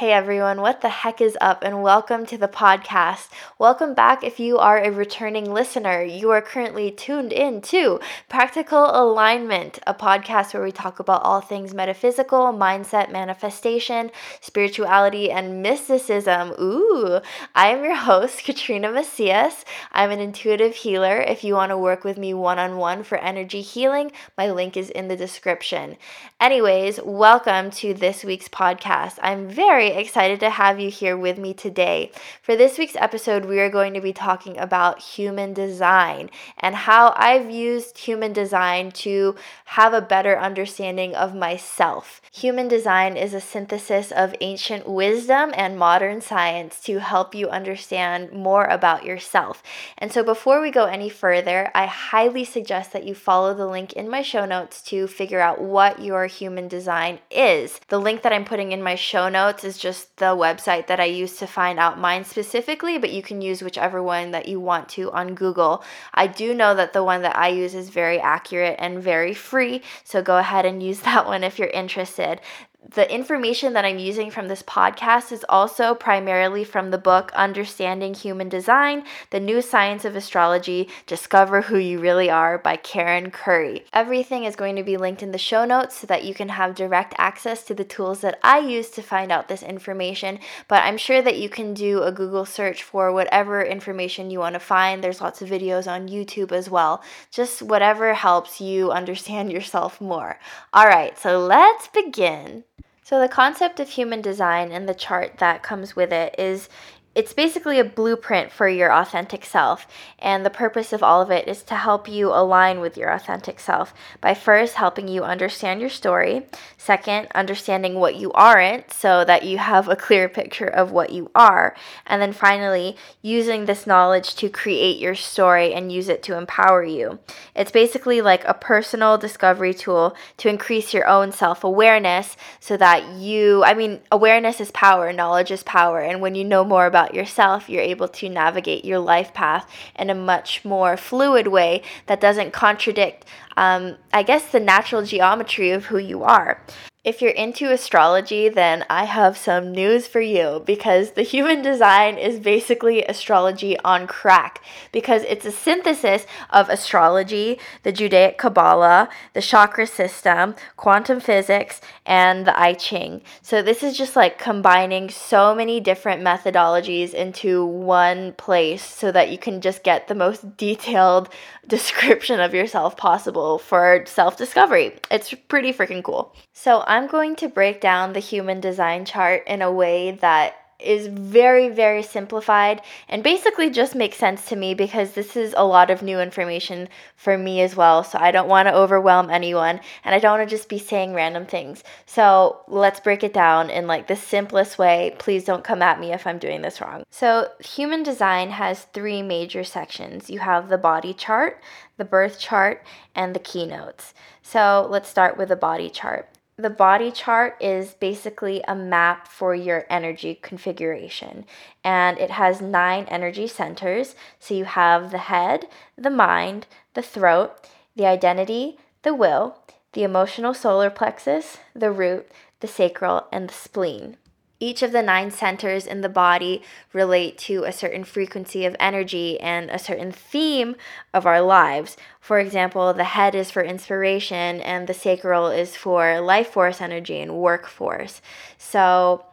Hey everyone, what the heck is up, and welcome to the podcast. Welcome back if you are a returning listener. You are currently tuned in to Practical Alignment, a podcast where we talk about all things metaphysical, mindset, manifestation, spirituality, and mysticism. Ooh, I am your host, Katrina Macias. I'm an intuitive healer. If you want to work with me one on one for energy healing, my link is in the description. Anyways, welcome to this week's podcast. I'm very excited to have you here with me today. For this week's episode, we are going to be talking about human design and how I've used human design to have a better understanding of myself. Human design is a synthesis of ancient wisdom and modern science to help you understand more about yourself. And so, before we go any further, I highly suggest that you follow the link in my show notes to figure out what your human design is. The link that I'm putting in my show notes is just the website that I use to find out mine specifically, but you can use whichever one that you want to on Google. I do know that the one that I use is very accurate and very free, so go ahead and use that one if you're interested the information that I'm using from this podcast is also primarily from the book Understanding Human Design The New Science of Astrology Discover Who You Really Are by Karen Curry. Everything is going to be linked in the show notes so that you can have direct access to the tools that I use to find out this information. But I'm sure that you can do a Google search for whatever information you want to find. There's lots of videos on YouTube as well. Just whatever helps you understand yourself more. All right, so let's begin. So, the concept of human design and the chart that comes with it is it's basically a blueprint for your authentic self. And the purpose of all of it is to help you align with your authentic self by first helping you understand your story, second, understanding what you aren't so that you have a clear picture of what you are, and then finally, using this knowledge to create your story and use it to empower you. It's basically like a personal discovery tool to increase your own self awareness so that you, I mean, awareness is power, knowledge is power, and when you know more about about yourself, you're able to navigate your life path in a much more fluid way that doesn't contradict, um, I guess, the natural geometry of who you are. If you're into astrology, then I have some news for you because the human design is basically astrology on crack because it's a synthesis of astrology, the Judaic Kabbalah, the chakra system, quantum physics, and the I Ching. So this is just like combining so many different methodologies into one place so that you can just get the most detailed description of yourself possible for self discovery. It's pretty freaking cool. So I'm going to break down the human design chart in a way that is very, very simplified and basically just makes sense to me because this is a lot of new information for me as well. So I don't want to overwhelm anyone and I don't want to just be saying random things. So let's break it down in like the simplest way. Please don't come at me if I'm doing this wrong. So, human design has three major sections you have the body chart, the birth chart, and the keynotes. So let's start with the body chart. The body chart is basically a map for your energy configuration, and it has nine energy centers. So you have the head, the mind, the throat, the identity, the will, the emotional solar plexus, the root, the sacral, and the spleen. Each of the nine centers in the body relate to a certain frequency of energy and a certain theme of our lives. For example, the head is for inspiration and the sacral is for life force energy and workforce. So,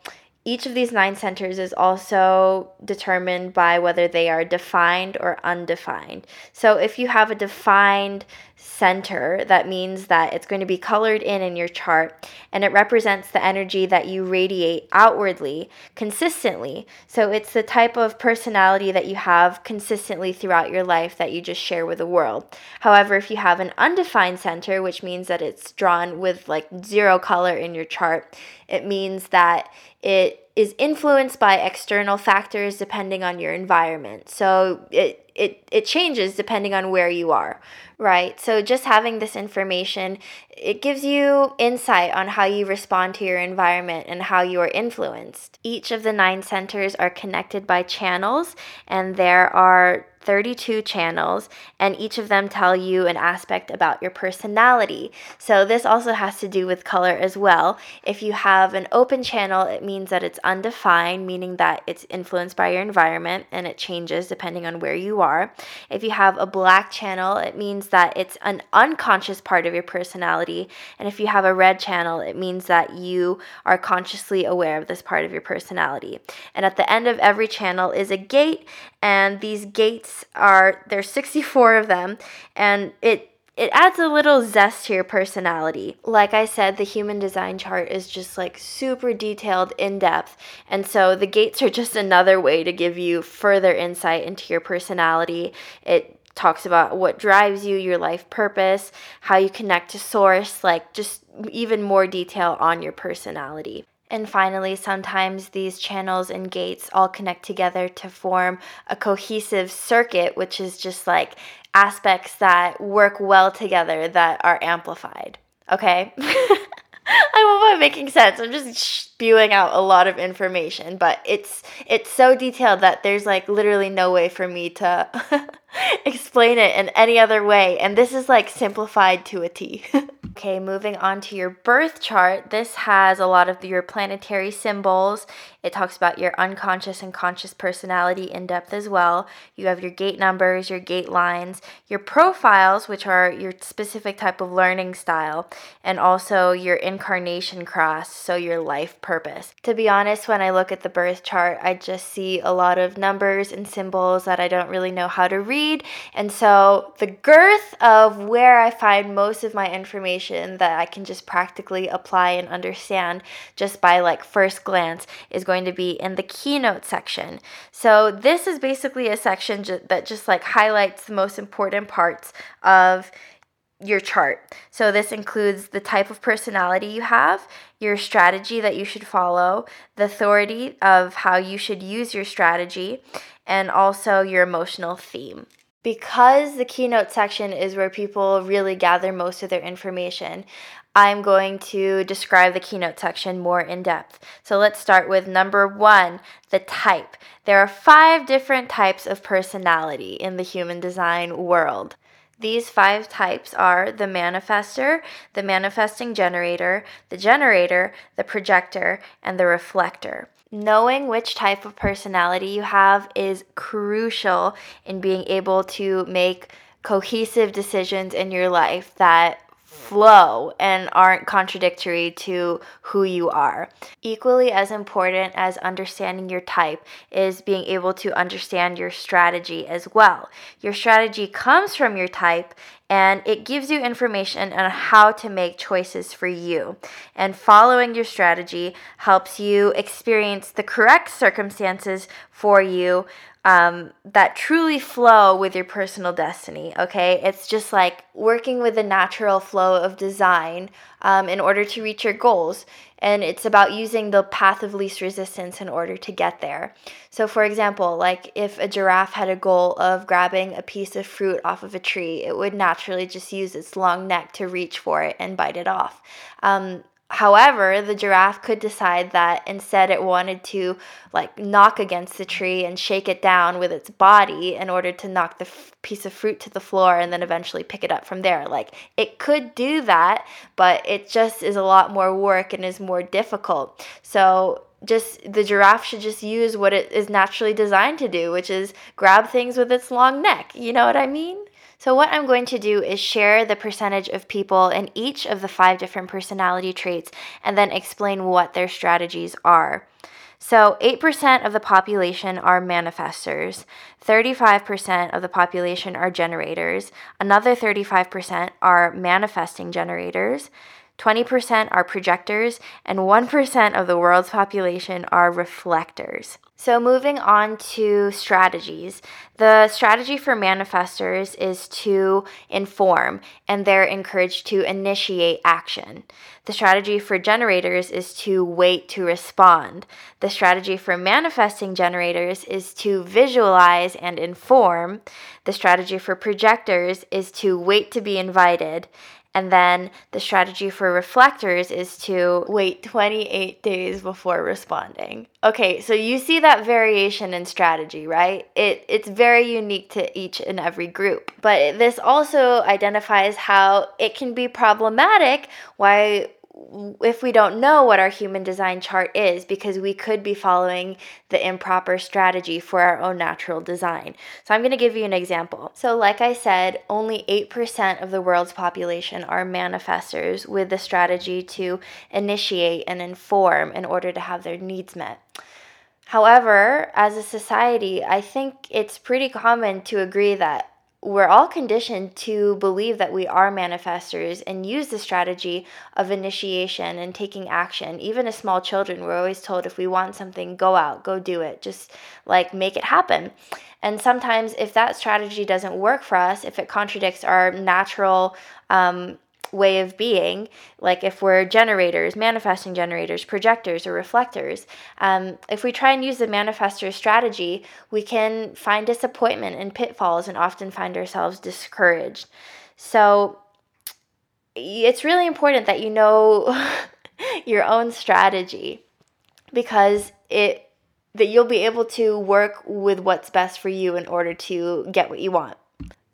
each of these nine centers is also determined by whether they are defined or undefined. So, if you have a defined center, that means that it's going to be colored in in your chart and it represents the energy that you radiate outwardly consistently. So, it's the type of personality that you have consistently throughout your life that you just share with the world. However, if you have an undefined center, which means that it's drawn with like zero color in your chart, it means that it is influenced by external factors depending on your environment. So it, it, it changes depending on where you are, right? So just having this information, it gives you insight on how you respond to your environment and how you are influenced. Each of the nine centers are connected by channels, and there are 32 channels, and each of them tell you an aspect about your personality. So, this also has to do with color as well. If you have an open channel, it means that it's undefined, meaning that it's influenced by your environment and it changes depending on where you are. If you have a black channel, it means that it's an unconscious part of your personality. And if you have a red channel, it means that you are consciously aware of this part of your personality. And at the end of every channel is a gate, and these gates are there's 64 of them, and it it adds a little zest to your personality. Like I said, the human design chart is just like super detailed, in depth. And so the gates are just another way to give you further insight into your personality. It talks about what drives you, your life purpose, how you connect to source, like just even more detail on your personality. And finally, sometimes these channels and gates all connect together to form a cohesive circuit, which is just like aspects that work well together that are amplified. Okay? I hope I'm making sense. I'm just spewing out a lot of information, but it's it's so detailed that there's like literally no way for me to explain it in any other way. And this is like simplified to a T. okay, moving on to your birth chart. This has a lot of your planetary symbols. It talks about your unconscious and conscious personality in depth as well. You have your gate numbers, your gate lines, your profiles, which are your specific type of learning style, and also your incarnation cross, so your life purpose. To be honest, when I look at the birth chart, I just see a lot of numbers and symbols that I don't really know how to read. And so the girth of where I find most of my information that I can just practically apply and understand just by like first glance is going to be in the keynote section. So this is basically a section ju- that just like highlights the most important parts of your chart. So, this includes the type of personality you have, your strategy that you should follow, the authority of how you should use your strategy, and also your emotional theme. Because the keynote section is where people really gather most of their information, I'm going to describe the keynote section more in depth. So let's start with number one the type. There are five different types of personality in the human design world. These five types are the manifester, the manifesting generator, the generator, the projector, and the reflector. Knowing which type of personality you have is crucial in being able to make cohesive decisions in your life that flow and aren't contradictory to who you are. Equally as important as understanding your type is being able to understand your strategy as well. Your strategy comes from your type and it gives you information on how to make choices for you. And following your strategy helps you experience the correct circumstances for you um, that truly flow with your personal destiny. Okay, it's just like working with the natural flow of design um, in order to reach your goals. And it's about using the path of least resistance in order to get there. So, for example, like if a giraffe had a goal of grabbing a piece of fruit off of a tree, it would naturally just use its long neck to reach for it and bite it off. Um, However, the giraffe could decide that instead it wanted to like knock against the tree and shake it down with its body in order to knock the f- piece of fruit to the floor and then eventually pick it up from there. Like it could do that, but it just is a lot more work and is more difficult. So just the giraffe should just use what it is naturally designed to do, which is grab things with its long neck. You know what I mean? So, what I'm going to do is share the percentage of people in each of the five different personality traits and then explain what their strategies are. So, 8% of the population are manifestors, 35% of the population are generators, another 35% are manifesting generators, 20% are projectors, and 1% of the world's population are reflectors. So, moving on to strategies. The strategy for manifestors is to inform, and they're encouraged to initiate action. The strategy for generators is to wait to respond. The strategy for manifesting generators is to visualize and inform. The strategy for projectors is to wait to be invited And then the strategy for reflectors is to wait 28 days before responding. Okay, so you see that variation in strategy, right? It, it's very unique to each and every group. But this also identifies how it can be problematic why if we don't know what our human design chart is because we could be following the improper strategy for our own natural design. So I'm going to give you an example. So like I said, only 8% of the world's population are manifestors with the strategy to initiate and inform in order to have their needs met. However, as a society, I think it's pretty common to agree that we're all conditioned to believe that we are manifestors and use the strategy of initiation and taking action. Even as small children, we're always told if we want something, go out, go do it, just like make it happen. And sometimes, if that strategy doesn't work for us, if it contradicts our natural um, way of being, like if we're generators, manifesting generators, projectors, or reflectors, um, if we try and use the manifestor strategy, we can find disappointment and pitfalls and often find ourselves discouraged. So it's really important that you know your own strategy because it that you'll be able to work with what's best for you in order to get what you want.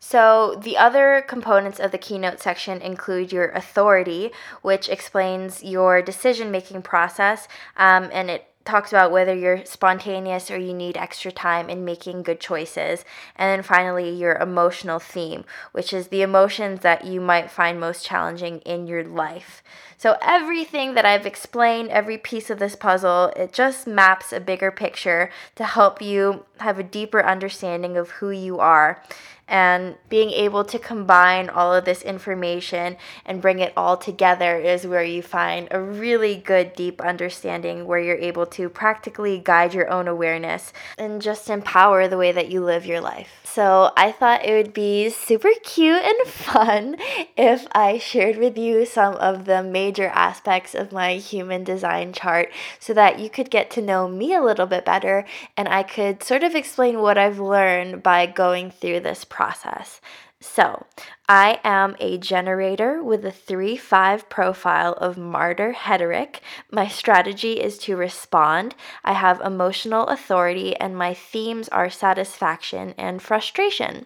So, the other components of the keynote section include your authority, which explains your decision making process, um, and it talks about whether you're spontaneous or you need extra time in making good choices. And then finally, your emotional theme, which is the emotions that you might find most challenging in your life. So, everything that I've explained, every piece of this puzzle, it just maps a bigger picture to help you have a deeper understanding of who you are and being able to combine all of this information and bring it all together is where you find a really good deep understanding where you're able to practically guide your own awareness and just empower the way that you live your life. So, I thought it would be super cute and fun if I shared with you some of the major aspects of my human design chart so that you could get to know me a little bit better and I could sort of explain what I've learned by going through this process. So, I am a generator with a 3 5 profile of Martyr Heterick. My strategy is to respond. I have emotional authority, and my themes are satisfaction and frustration.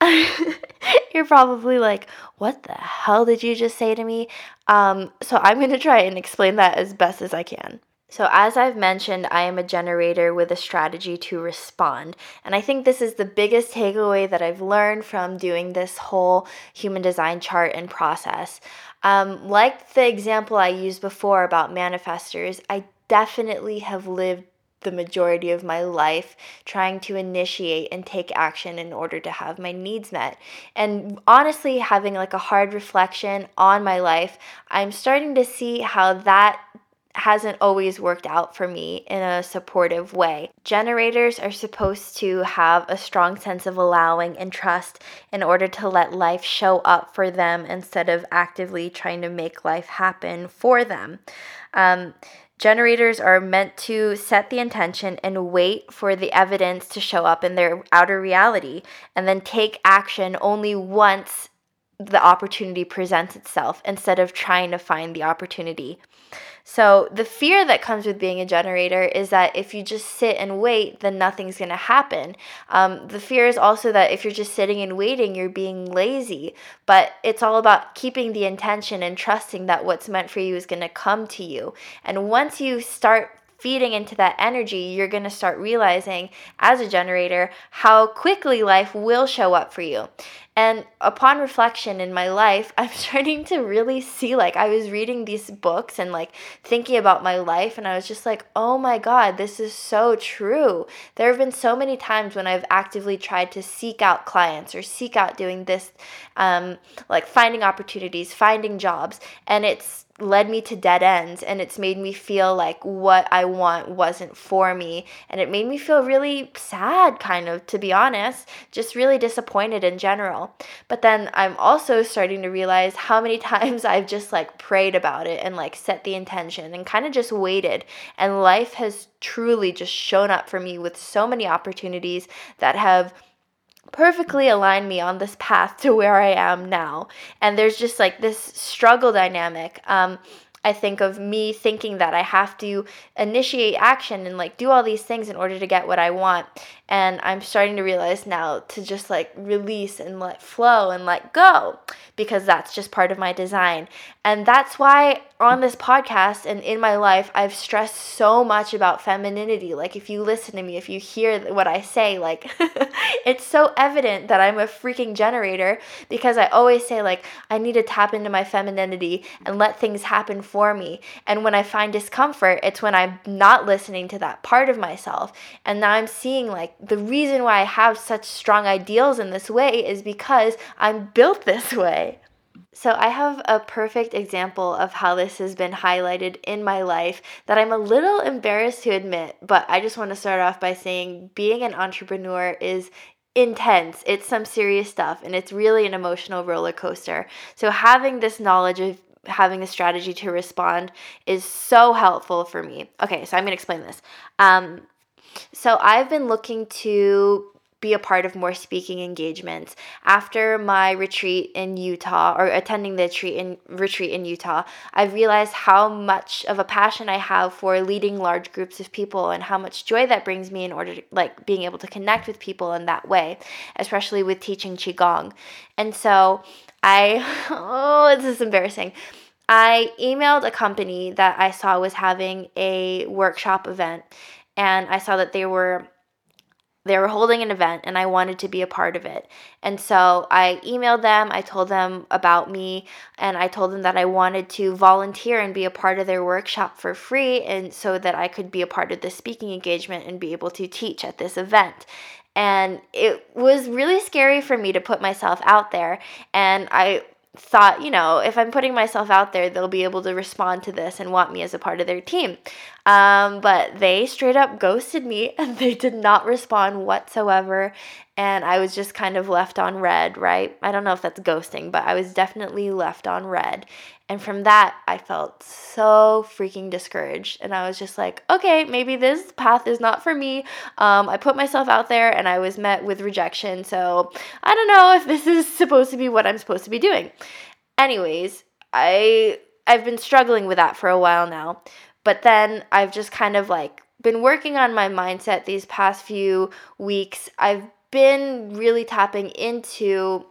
You're probably like, what the hell did you just say to me? Um, so, I'm going to try and explain that as best as I can. So, as I've mentioned, I am a generator with a strategy to respond. And I think this is the biggest takeaway that I've learned from doing this whole human design chart and process. Um, like the example I used before about manifestors, I definitely have lived the majority of my life trying to initiate and take action in order to have my needs met. And honestly, having like a hard reflection on my life, I'm starting to see how that hasn't always worked out for me in a supportive way. Generators are supposed to have a strong sense of allowing and trust in order to let life show up for them instead of actively trying to make life happen for them. Um, Generators are meant to set the intention and wait for the evidence to show up in their outer reality and then take action only once the opportunity presents itself instead of trying to find the opportunity. So, the fear that comes with being a generator is that if you just sit and wait, then nothing's going to happen. Um, the fear is also that if you're just sitting and waiting, you're being lazy. But it's all about keeping the intention and trusting that what's meant for you is going to come to you. And once you start feeding into that energy, you're going to start realizing as a generator how quickly life will show up for you. And upon reflection in my life, I'm starting to really see like I was reading these books and like thinking about my life, and I was just like, oh my God, this is so true. There have been so many times when I've actively tried to seek out clients or seek out doing this, um, like finding opportunities, finding jobs, and it's led me to dead ends and it's made me feel like what I want wasn't for me. And it made me feel really sad kind of to be honest just really disappointed in general. But then I'm also starting to realize how many times I've just like prayed about it and like set the intention and kind of just waited. And life has truly just shown up for me with so many opportunities that have perfectly aligned me on this path to where I am now. And there's just like this struggle dynamic. Um, I think of me thinking that I have to initiate action and like do all these things in order to get what I want. And I'm starting to realize now to just like release and let flow and let go because that's just part of my design. And that's why on this podcast and in my life, I've stressed so much about femininity. Like, if you listen to me, if you hear what I say, like, it's so evident that I'm a freaking generator because I always say, like, I need to tap into my femininity and let things happen for me. And when I find discomfort, it's when I'm not listening to that part of myself. And now I'm seeing, like, the reason why I have such strong ideals in this way is because I'm built this way. So, I have a perfect example of how this has been highlighted in my life that I'm a little embarrassed to admit, but I just want to start off by saying being an entrepreneur is intense. It's some serious stuff and it's really an emotional roller coaster. So, having this knowledge of having a strategy to respond is so helpful for me. Okay, so I'm going to explain this. Um, so, I've been looking to be a part of more speaking engagements. After my retreat in Utah or attending the retreat in retreat in Utah, I've realized how much of a passion I have for leading large groups of people and how much joy that brings me in order to like being able to connect with people in that way, especially with teaching qigong. And so I oh, this is embarrassing. I emailed a company that I saw was having a workshop event and I saw that they were they were holding an event and I wanted to be a part of it. And so I emailed them, I told them about me, and I told them that I wanted to volunteer and be a part of their workshop for free and so that I could be a part of the speaking engagement and be able to teach at this event. And it was really scary for me to put myself out there. And I thought, you know, if I'm putting myself out there, they'll be able to respond to this and want me as a part of their team. Um, but they straight up ghosted me and they did not respond whatsoever. And I was just kind of left on red, right? I don't know if that's ghosting, but I was definitely left on red. And from that, I felt so freaking discouraged. And I was just like, okay, maybe this path is not for me. Um, I put myself out there and I was met with rejection. So I don't know if this is supposed to be what I'm supposed to be doing. Anyways, I I've been struggling with that for a while now. But then I've just kind of like been working on my mindset these past few weeks. I've been really tapping into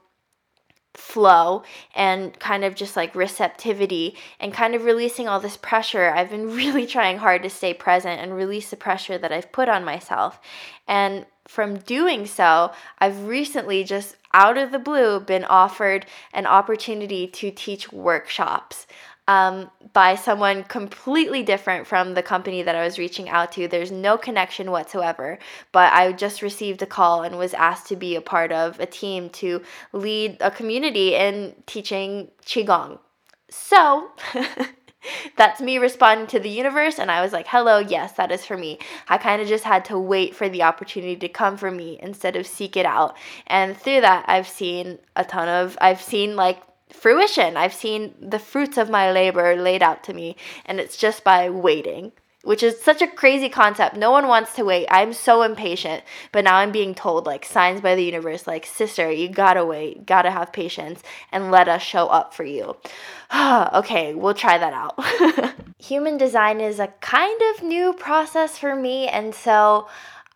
flow and kind of just like receptivity and kind of releasing all this pressure. I've been really trying hard to stay present and release the pressure that I've put on myself. And from doing so, I've recently just out of the blue been offered an opportunity to teach workshops um, by someone completely different from the company that I was reaching out to. There's no connection whatsoever, but I just received a call and was asked to be a part of a team to lead a community in teaching Qigong. So, that's me responding to the universe and i was like hello yes that is for me i kind of just had to wait for the opportunity to come for me instead of seek it out and through that i've seen a ton of i've seen like fruition. I've seen the fruits of my labor laid out to me, and it's just by waiting, which is such a crazy concept. No one wants to wait. I'm so impatient, but now I'm being told, like, signs by the universe, like, sister, you gotta wait, gotta have patience, and let us show up for you. okay, we'll try that out. Human design is a kind of new process for me, and so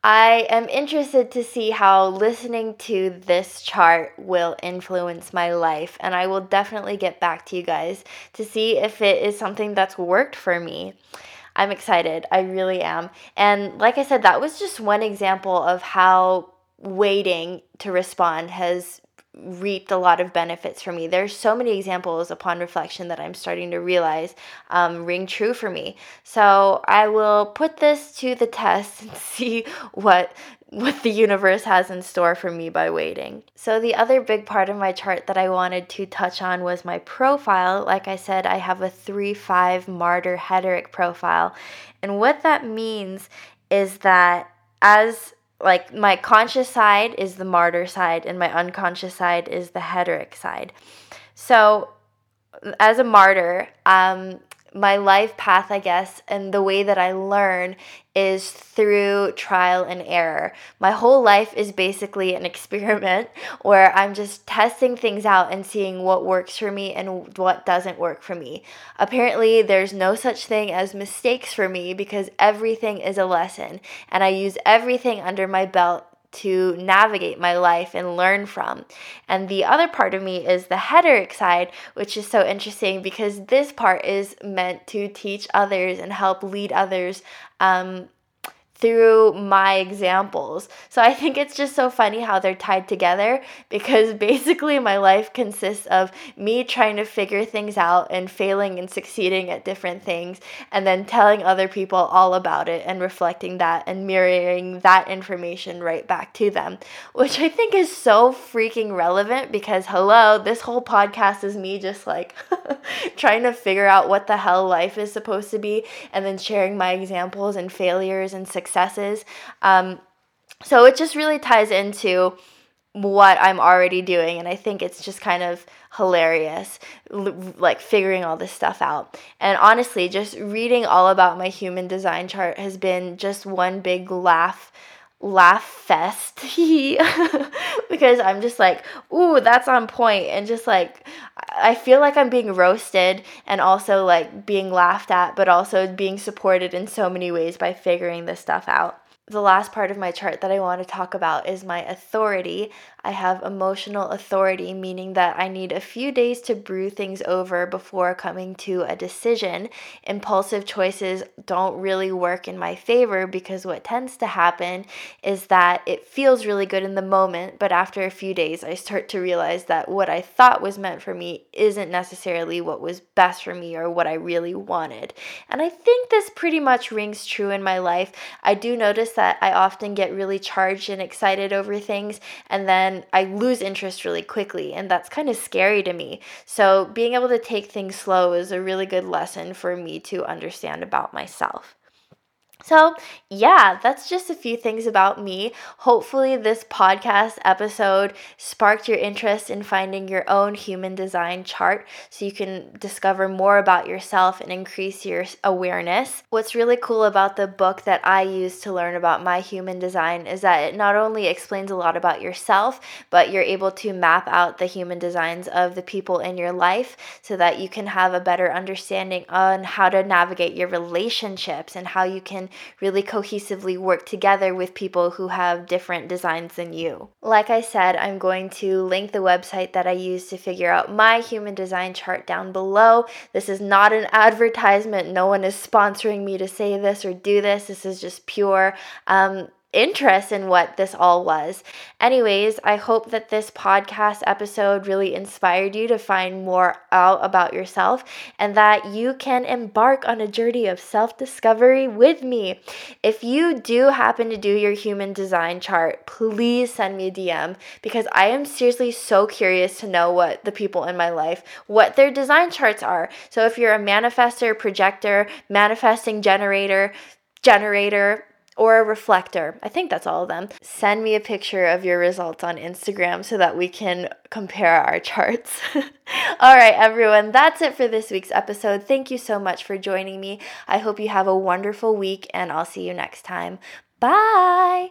I am interested to see how listening to this chart will influence my life, and I will definitely get back to you guys to see if it is something that's worked for me. I'm excited. I really am. And like I said, that was just one example of how waiting to respond has reaped a lot of benefits for me. There's so many examples upon reflection that I'm starting to realize um, ring true for me. So I will put this to the test and see what what the universe has in store for me by waiting. So the other big part of my chart that I wanted to touch on was my profile. Like I said, I have a 3-5 martyr heteric profile. And what that means is that as like my conscious side is the martyr side and my unconscious side is the heteric side. So as a martyr, um, my life path, I guess, and the way that I learn is through trial and error. My whole life is basically an experiment where I'm just testing things out and seeing what works for me and what doesn't work for me. Apparently, there's no such thing as mistakes for me because everything is a lesson, and I use everything under my belt to navigate my life and learn from. And the other part of me is the heteric side, which is so interesting because this part is meant to teach others and help lead others um, through my examples. So I think it's just so funny how they're tied together because basically my life consists of me trying to figure things out and failing and succeeding at different things and then telling other people all about it and reflecting that and mirroring that information right back to them, which I think is so freaking relevant because hello, this whole podcast is me just like trying to figure out what the hell life is supposed to be and then sharing my examples and failures and success successes. Um, so it just really ties into what I'm already doing. And I think it's just kind of hilarious, like figuring all this stuff out. And honestly, just reading all about my human design chart has been just one big laugh laugh fest because I'm just like, ooh, that's on point, and just like I feel like I'm being roasted and also like being laughed at, but also being supported in so many ways by figuring this stuff out the last part of my chart that I want to talk about is my authority. I have emotional authority, meaning that I need a few days to brew things over before coming to a decision. Impulsive choices don't really work in my favor because what tends to happen is that it feels really good in the moment, but after a few days, I start to realize that what I thought was meant for me isn't necessarily what was best for me or what I really wanted. And I think this pretty much rings true in my life. I do notice that I often get really charged and excited over things, and then I lose interest really quickly, and that's kind of scary to me. So, being able to take things slow is a really good lesson for me to understand about myself. So, yeah, that's just a few things about me. Hopefully, this podcast episode sparked your interest in finding your own human design chart so you can discover more about yourself and increase your awareness. What's really cool about the book that I use to learn about my human design is that it not only explains a lot about yourself, but you're able to map out the human designs of the people in your life so that you can have a better understanding on how to navigate your relationships and how you really cohesively work together with people who have different designs than you. Like I said, I'm going to link the website that I use to figure out my human design chart down below. This is not an advertisement. No one is sponsoring me to say this or do this. This is just pure um, interest in what this all was. Anyways, I hope that this podcast episode really inspired you to find more out about yourself and that you can embark on a journey of self discovery with me. If you do happen to do your human design chart, please send me a DM because I am seriously so curious to know what the people in my life, what their design charts are. So if you're a manifester, projector, manifesting generator, generator, or a reflector. I think that's all of them. Send me a picture of your results on Instagram so that we can compare our charts. all right, everyone, that's it for this week's episode. Thank you so much for joining me. I hope you have a wonderful week, and I'll see you next time. Bye.